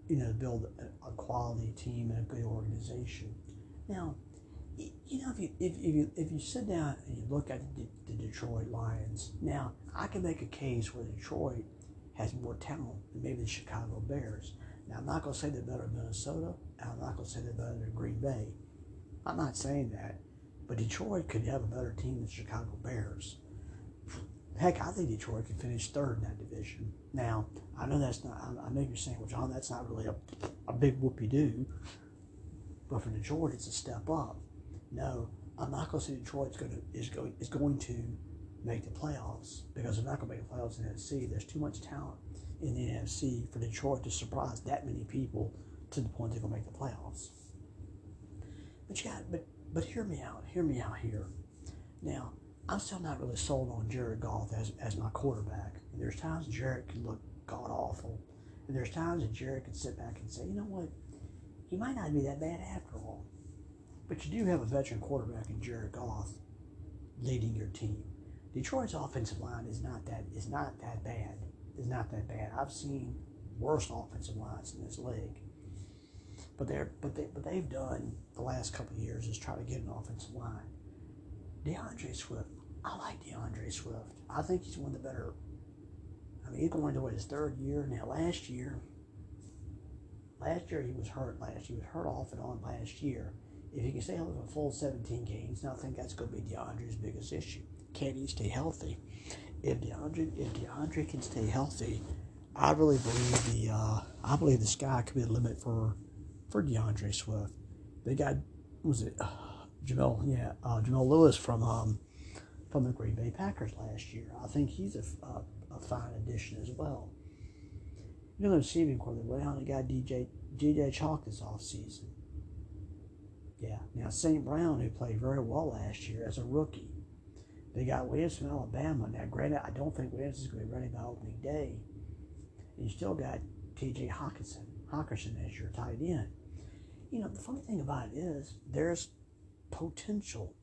you know, build a, a quality team and a good organization. Now, you know, if you if, if you if you sit down and you look at the, the Detroit Lions, now I can make a case where Detroit has more talent than maybe the Chicago Bears. Now, I'm not going to say they're better than Minnesota, and I'm not going to say they're better than Green Bay. I'm not saying that, but Detroit could have a better team than Chicago Bears. Heck, I think Detroit could finish third in that division. Now, I know that's not, I know you're saying, well, John, that's not really a, a big whoopie doo, but for Detroit, it's a step up. No, I'm not going to say Detroit's going to, is going, is going to make the playoffs because they're not going to make the playoffs in the NFC. There's too much talent in the NFC for Detroit to surprise that many people to the point they're going to make the playoffs. But yeah, but but hear me out. Hear me out here. Now, I'm still not really sold on Jared Goff as, as my quarterback. And there's times Jared can look god awful. And there's times that Jared can sit back and say, you know what? He might not be that bad after all. But you do have a veteran quarterback in Jared Goff leading your team. Detroit's offensive line is not that is not that bad. Is not that bad. I've seen worse offensive lines in this league. But they're but they but they've done the last couple years is try to get an offensive line. DeAndre Swift, I like DeAndre Swift. I think he's one of the better I mean, he's going into his third year now. Last year, last year he was hurt. Last he was hurt off and on last year. If he can stay healthy for a full 17 games, now I think that's going to be DeAndre's biggest issue. Can he stay healthy? If DeAndre, if DeAndre can stay healthy, I really believe the uh, I believe the sky could be the limit for for DeAndre Swift. They got was it uh, Jamel? Yeah, uh, Jamel Lewis from um, from the Green Bay Packers last year. I think he's a, a, a fine addition as well. You know the receiving corps they went out and got DJ DJ Chark this offseason. Yeah. Now St. Brown, who played very well last year as a rookie. They got Williams from Alabama. Now, granted, I don't think Williams is going to be ready by opening day. And you still got T.J. Hockenson, Hockenson as your tight end. You know, the funny thing about it is there's potential.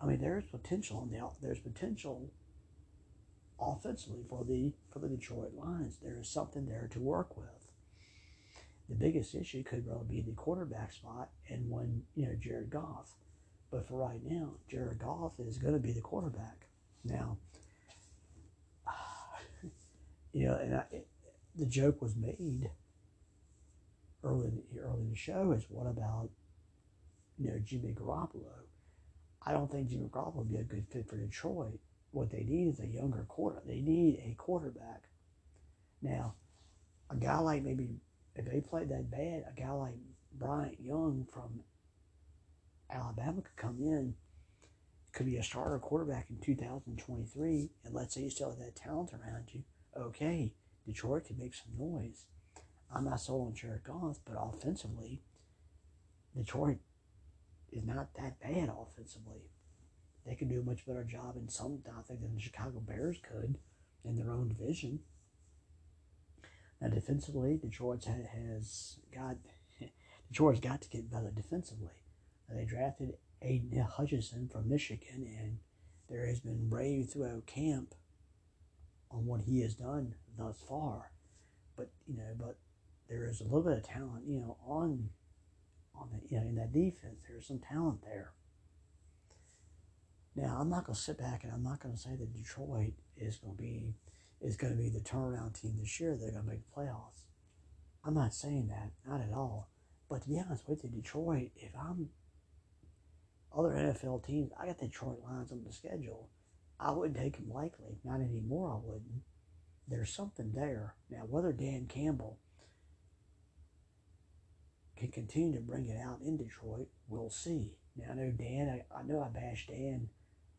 I mean, there's potential on the there's potential offensively for the for the Detroit Lions. There is something there to work with. The biggest issue could really be the quarterback spot and when you know Jared Goff. But for right now, Jared Goff is going to be the quarterback. Now, you know, and I, it, the joke was made early early in the show is what about you know Jimmy Garoppolo? I don't think Jimmy Garoppolo would be a good fit for Detroit. What they need is a younger quarter. They need a quarterback. Now, a guy like maybe if they played that bad, a guy like Bryant Young from Alabama could come in, could be a starter quarterback in 2023, and let's say you still have that talent around you. Okay, Detroit could make some noise. I'm not sold on Jared Goff, but offensively, Detroit is not that bad offensively. They can do a much better job in some, I think, than the Chicago Bears could in their own division. Now, defensively, Detroit has got Detroit's got to get better defensively. They drafted Aidan Hutchinson from Michigan, and there has been rave throughout camp on what he has done thus far. But you know, but there is a little bit of talent, you know, on on the you know in that defense. There's some talent there. Now, I'm not going to sit back and I'm not going to say that Detroit is going to be is going to be the turnaround team this year. They're going to make the playoffs. I'm not saying that, not at all. But to be honest with you, Detroit, if I'm other NFL teams, I got the Detroit Lions on the schedule. I wouldn't take them likely. Not anymore, I wouldn't. There's something there. Now, whether Dan Campbell can continue to bring it out in Detroit, we'll see. Now, I know Dan, I, I know I bashed Dan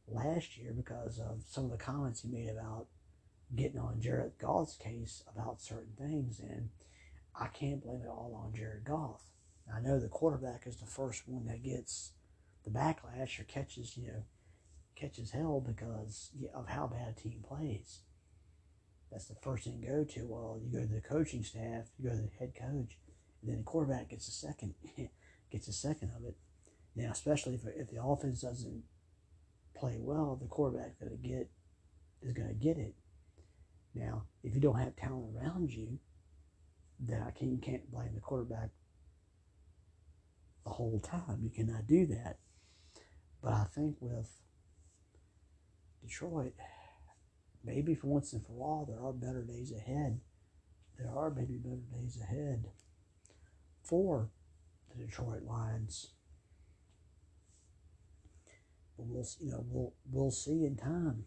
last year because of some of the comments he made about getting on Jared Goff's case about certain things, and I can't blame it all on Jared Goff. I know the quarterback is the first one that gets the backlash or catches, you know, catches hell because of how bad a team plays. That's the first thing to go to. Well, you go to the coaching staff, you go to the head coach, and then the quarterback gets a second, gets a second of it. Now, especially if, if the offense doesn't play well, the quarterback's going to get is going to get it. Now, if you don't have talent around you, then I can't, can't blame the quarterback the whole time. You cannot do that. But I think with Detroit, maybe for once and for all, there are better days ahead. There are maybe better days ahead for the Detroit Lions. But we'll, you know, we'll we'll see in time.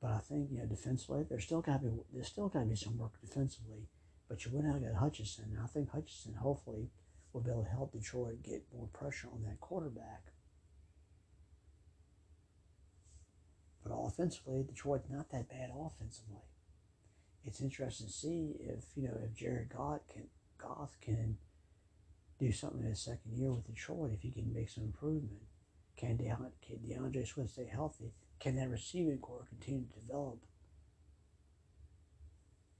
But I think you know defensively, there's still got to be there's still got to be some work defensively. But you went out and got Hutchinson. And I think Hutchinson hopefully will be able to help Detroit get more pressure on that quarterback. But offensively, Detroit's not that bad offensively. It's interesting to see if you know if Jared Goff can Goff can do something in his second year with Detroit if he can make some improvement. Can, De- can DeAndre Swift stay healthy? Can that receiving corps continue to develop?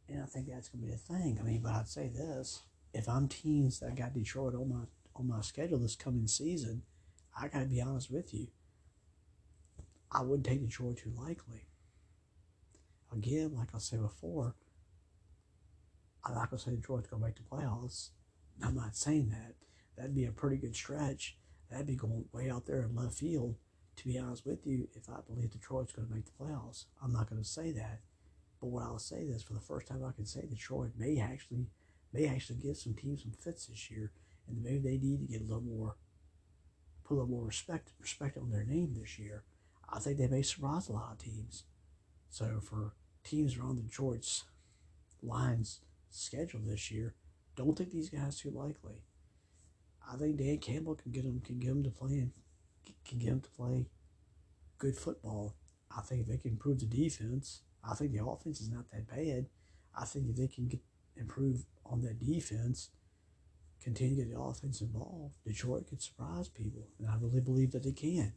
And I think that's going to be the thing. I mean, but I'd say this: if I'm teams that got Detroit on my on my schedule this coming season, I got to be honest with you. I wouldn't take Detroit too likely. Again, like I said before, I'm not going to say Detroit's to make the playoffs. I'm not saying that. That'd be a pretty good stretch. That'd be going way out there in left field to be honest with you, if I believe Detroit's going to make the playoffs, I'm not going to say that. But what I'll say is, for the first time, I can say Detroit may actually may actually give some teams some fits this year, and maybe they need to get a little more, put a little more respect respect on their name this year. I think they may surprise a lot of teams. So for teams around the Detroit's Lions schedule this year, don't think these guys too likely. I think Dan Campbell can get them can get them to play can get them to play good football. I think they can improve the defense, I think the offense is not that bad. I think if they can get improve on that defense, continue to get the offense involved, Detroit could surprise people, and I really believe that they can.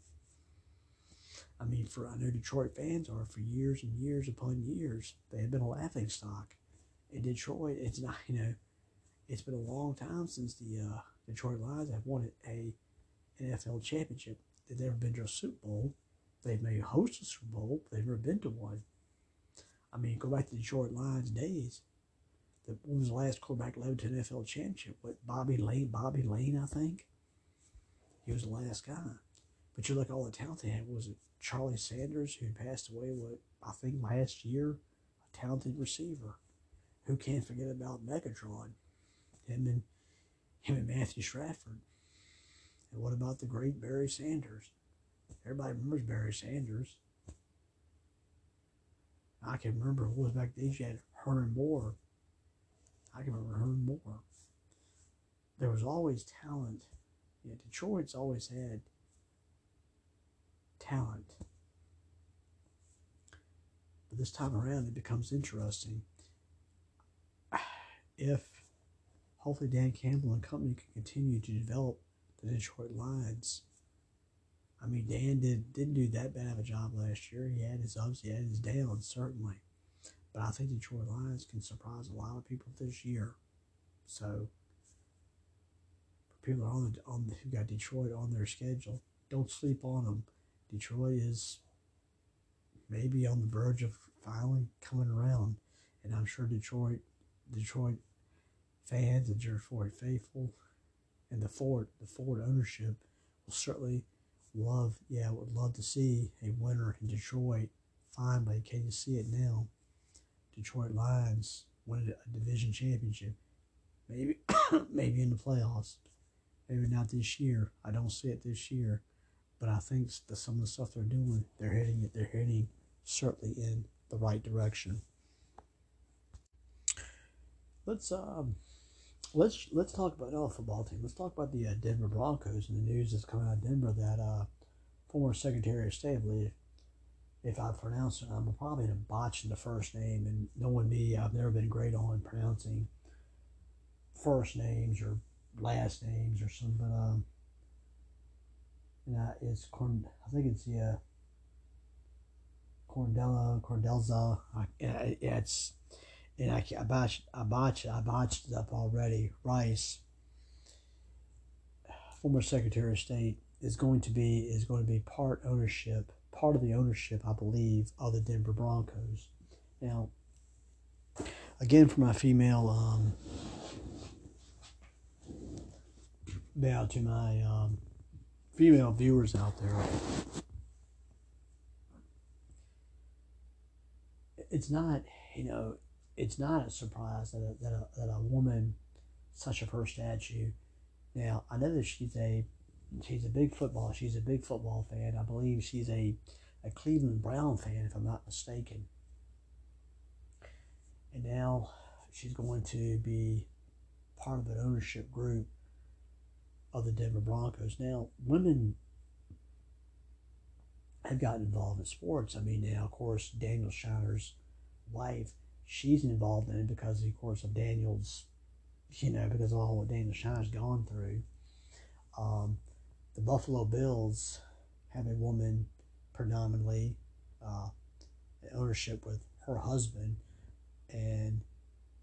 I mean, for I know Detroit fans are for years and years upon years. They have been a laughing stock. In Detroit, it's not you know, it's been a long time since the uh, Detroit Lions have won a NFL championship. They've never been to a Super Bowl. They've maybe hosted a Super Bowl. They've never been to one. I mean, go back to the Detroit Lions days. The, when was the last quarterback led to an NFL championship? What Bobby Layne, Bobby Layne, I think. He was the last guy. But you look at all the talent they had. Was it Charlie Sanders, who passed away? What I think last year, a talented receiver. Who can't forget about Megatron? Him and him and Matthew Stafford. And what about the great Barry Sanders? Everybody remembers Barry Sanders. I can remember who was back then. You had Herman Moore. I can remember Herman Moore. There was always talent. Yeah, Detroit's always had talent. But this time around, it becomes interesting. If hopefully Dan Campbell and company can continue to develop the Detroit Lions. I mean, Dan did, didn't do that bad of a job last year. He had his ups, he had his downs, certainly. But I think Detroit Lions can surprise a lot of people this year. So, people on on who got Detroit on their schedule, don't sleep on them. Detroit is maybe on the verge of finally coming around, and I'm sure Detroit, Detroit fans and Detroit faithful, and the Ford, the Ford ownership will certainly love, yeah, would love to see a winner in Detroit. Finally, can you see it now? Detroit Lions win a division championship. Maybe, maybe in the playoffs. Maybe not this year. I don't see it this year, but I think some of the stuff they're doing, they're hitting it. They're hitting certainly in the right direction. Let's um, let's let's talk about another football team. Let's talk about the uh, Denver Broncos and the news that's coming out of Denver that uh, former Secretary of State, I believe, if I pronounce it, I'm probably botching the first name. And knowing me, I've never been great on pronouncing first names or last names or something. But um, and I, it's Corn. I think it's yeah. Uh, Cordella, Cordelza. I, it's and I, I botched, I botched, I botched it up already. Rice, former Secretary of State, is going to be is going to be part ownership, part of the ownership, I believe, of the Denver Broncos. Now, again, for my female, um, bow to my um, female viewers out there. It's not, you know, it's not a surprise that a, that a, that a woman such of her stature. Now I know that she's a she's a big football. She's a big football fan. I believe she's a a Cleveland Brown fan, if I'm not mistaken. And now she's going to be part of an ownership group of the Denver Broncos. Now, women have gotten involved in sports. I mean, now, of course, Daniel Shiner's wife she's involved in it because, of course, of Daniel's, you know, because of all what Daniel Shine's gone through. Um, the Buffalo Bills have a woman predominantly uh, ownership with her husband, and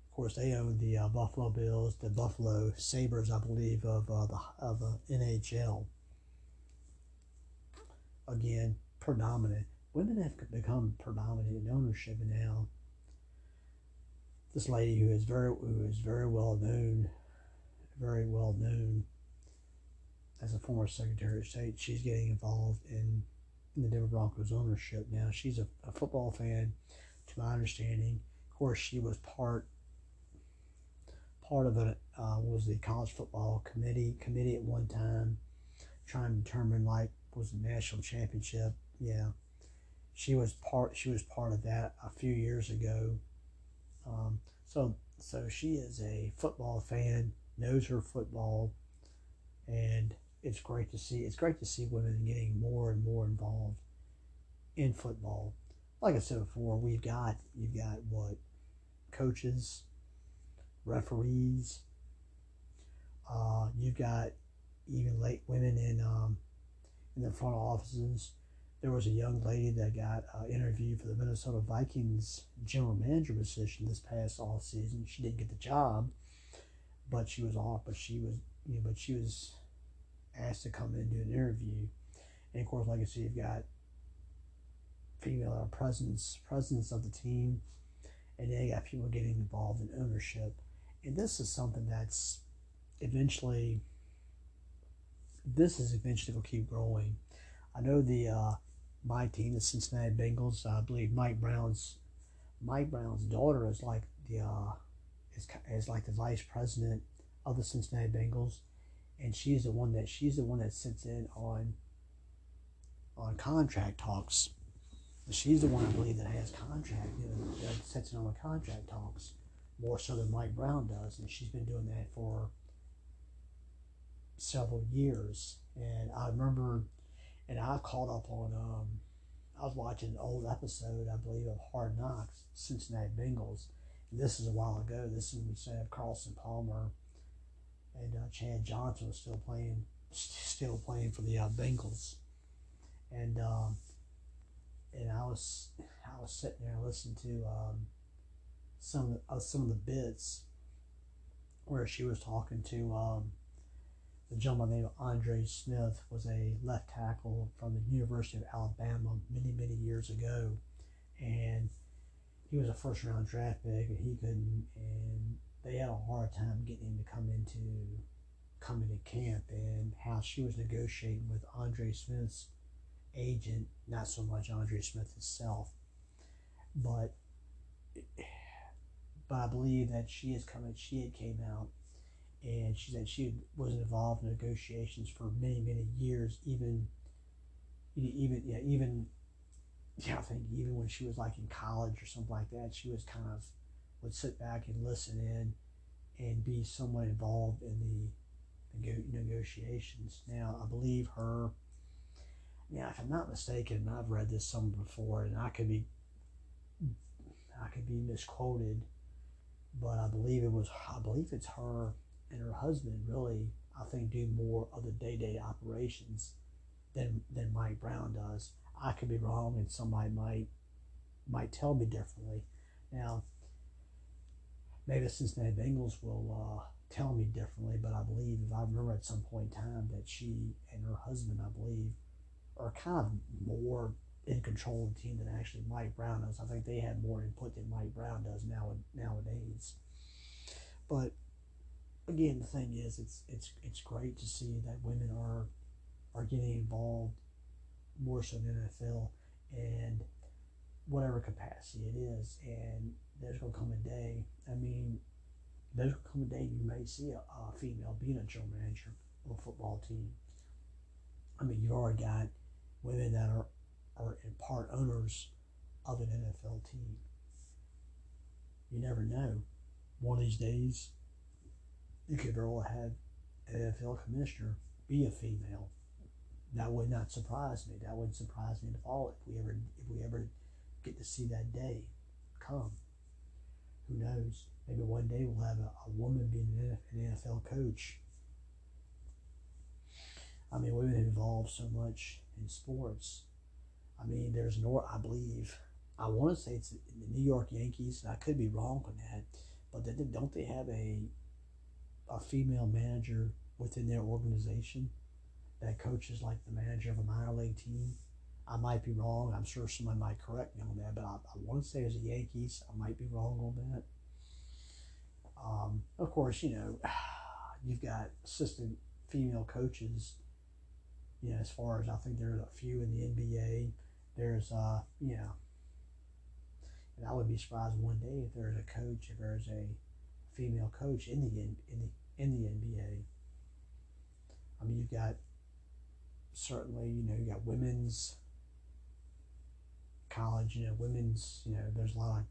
of course they own the uh, Buffalo Bills, the Buffalo Sabres, I believe, of uh, the of the NHL. Again, predominant. Women have become predominant in ownership now this lady who is very who is very well known, very well known as a former Secretary of State. She's getting involved in in the Denver Broncos ownership. Now she's a, a football fan, to my understanding. Of course, she was part part of it uh, was the college football committee committee at one time, trying to determine like was the national championship. Yeah, she was part. She was part of that a few years ago. Um, so so she is a football fan, knows her football, and it's great to see. It's great to see women getting more and more involved in football. Like I said before, we've got you've got what coaches, referees. Uh, you've got even late women in um, in the front offices. There was a young lady that got uh, interviewed for the Minnesota Vikings general manager position this past off season. She didn't get the job, but she was off. But she was, you know, but she was asked to come in and do an interview. And of course, like I said, you've got female presence, presence of the team, and then you got people getting involved in ownership. And this is something that's eventually, this is eventually going to keep growing. I know the uh, my team, the Cincinnati Bengals. I believe Mike Brown's Mike Brown's daughter is like the uh, is is like the vice president of the Cincinnati Bengals, and she's the one that she's the one that sits in on on contract talks. She's the one I believe that has contract you know, that sits in on the contract talks more so than Mike Brown does, and she's been doing that for several years. And I remember, and I caught up on. Um, I was watching an old episode, I believe, of Hard Knocks, Cincinnati Bengals. And this is a while ago. This is when have Carson Palmer and uh, Chad Johnson was still playing, still playing for the uh, Bengals. And um, and I was I was sitting there listening to um, some of the, uh, some of the bits where she was talking to um, the gentleman named Andre Smith was a left tackle from the University of Alabama many, many years ago. And he was a first round draft pick and he couldn't and they had a hard time getting him to come into come into camp and how she was negotiating with Andre Smith's agent, not so much Andre Smith himself. But but I believe that she is coming she had came out and she said she was involved in negotiations for many many years even even yeah even yeah i think even when she was like in college or something like that she was kind of would sit back and listen in and be somewhat involved in the negotiations. Now i believe her yeah if i'm not mistaken i've read this somewhere before and i could be i could be misquoted but i believe it was i believe it's her and her husband really, I think, do more of the day to day operations than than Mike Brown does. I could be wrong, and somebody might might tell me differently. Now, maybe the Cincinnati Bengals will uh, tell me differently, but I believe if I remember at some point in time that she and her husband, I believe, are kind of more in control of the team than actually Mike Brown does. I think they have more input than Mike Brown does now nowadays. But again, the thing is, it's it's it's great to see that women are are getting involved more so in the NFL and whatever capacity it is. And there's gonna come a day. I mean, there's gonna come a day you may see a, a female being a general manager of a football team. I mean, you've already got women that are are in part owners of an NFL team. You never know. One of these days, you could have an NFL commissioner be a female. That would not surprise me. That wouldn't surprise me at all if we ever if we ever get to see that day come. Who knows? Maybe one day we'll have a, a woman being an NFL coach. I mean, women involved so much in sports. I mean, there's no, I believe, I want to say it's the New York Yankees. I could be wrong on that, but they, don't they have a a female manager within their organization that coaches like the manager of a minor league team. I might be wrong. I'm sure somebody might correct me on that, but I, I want to say as a Yankees. I might be wrong on that. Um, of course, you know, you've got assistant female coaches you know, as far as I think there's a few in the NBA. There's, uh, you know, and I would be surprised one day if there's a coach, if there's a female coach in the in the in the NBA. I mean, you've got certainly, you know, you got women's college, you know, women's, you know, there's a lot of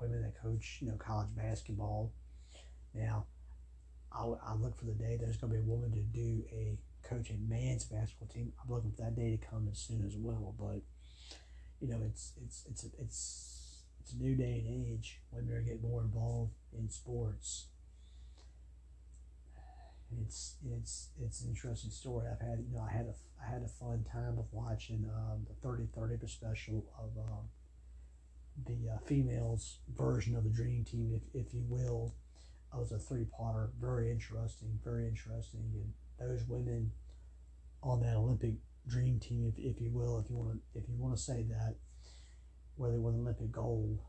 women that coach, you know, college basketball. Now, I, I look for the day there's going to be a woman to do a coach a man's basketball team. I'm looking for that day to come as soon as well. But you know, it's it's it's it's it's a new day and age. Women are getting more involved in sports. It's it's it's an interesting story. I've had you know I had a I had a fun time of watching um, the thirty thirty special of um, the uh, females version of the Dream Team, if if you will. It was a three parter, very interesting, very interesting, and those women on that Olympic dream team, if, if you will, if you want to, if you want to say that, where they won Olympic gold,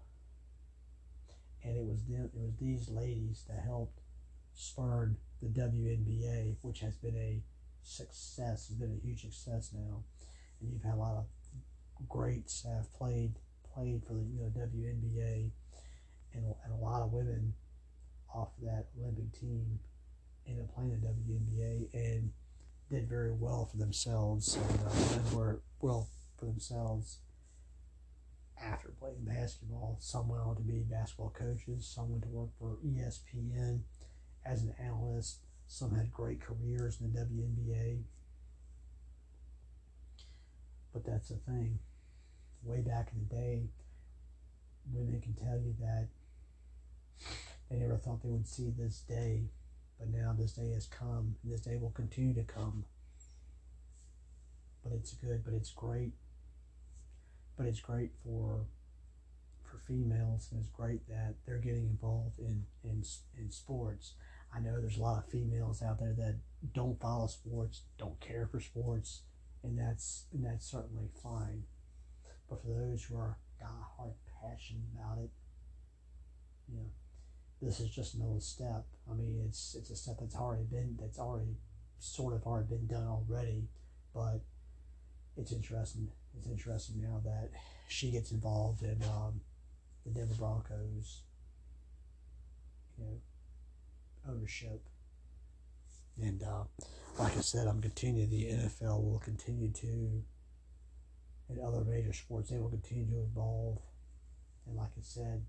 and it was them, it was these ladies that helped spurn the WNBA, which has been a success, has been a huge success now, and you've had a lot of greats have played played for the you know WNBA, and, and a lot of women off that Olympic team ended up playing the WNBA and did very well for themselves and uh, very well for themselves after playing basketball. Some went on to be basketball coaches. Some went to work for ESPN as an analyst. Some had great careers in the WNBA. But that's the thing. Way back in the day, women can tell you that they never thought they would see this day but now this day has come, and this day will continue to come. But it's good, but it's great. But it's great for for females, and it's great that they're getting involved in, in, in sports. I know there's a lot of females out there that don't follow sports, don't care for sports, and that's and that's certainly fine. But for those who are got a hard passion about it, you know, this is just another step. I mean, it's it's a step that's already been that's already sort of already been done already, but it's interesting. It's interesting now that she gets involved in um, the Denver Broncos, you know, ownership. And uh, like I said, I'm continuing. The NFL will continue to, and other major sports, they will continue to evolve. And like I said,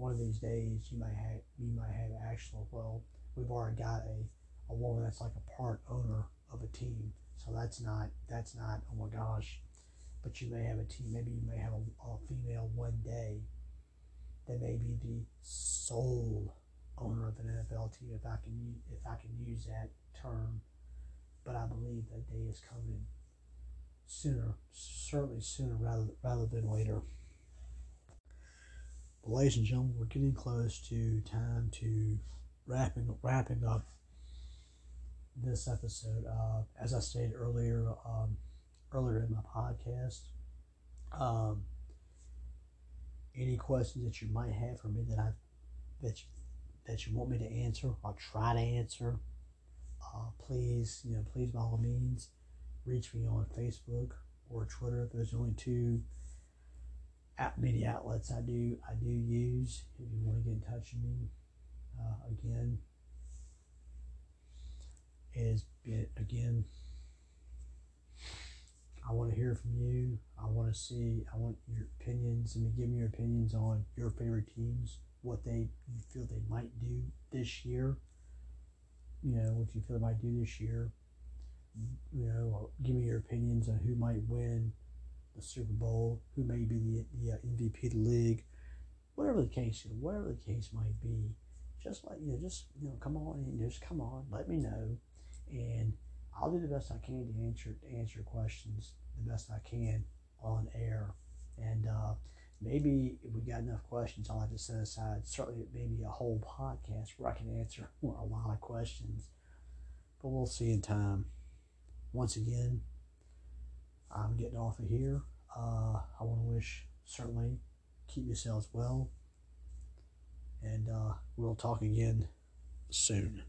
one of these days you might have you might have actual well we've already got a, a woman that's like a part owner of a team so that's not that's not oh my gosh but you may have a team maybe you may have a, a female one day that may be the sole owner of an NFL team if I can if I can use that term but I believe that day is coming sooner certainly sooner rather rather than later but ladies and gentlemen, we're getting close to time to wrapping wrapping up this episode. Uh, as I stated earlier, um, earlier in my podcast, um, any questions that you might have for me that I that you, that you want me to answer, I'll try to answer. Uh, please, you know, please by all means, reach me on Facebook or Twitter. Those are only two app media outlets I do I do use. If you want to get in touch with me, uh, again, is again. I want to hear from you. I want to see. I want your opinions. and give me your opinions on your favorite teams, what they you feel they might do this year. You know what you feel they might do this year. You know, give me your opinions on who might win the Super Bowl, who may be the, the uh, MVP of the league, whatever the case, whatever the case might be, just like you know, just you know, come on and just come on, let me know, and I'll do the best I can to answer to answer questions the best I can on air, and uh, maybe if we got enough questions, I'll have to set aside certainly maybe a whole podcast where I can answer a lot of questions, but we'll see in time. Once again, I'm getting off of here. Uh, I want to wish certainly keep yourselves well, and uh, we'll talk again soon.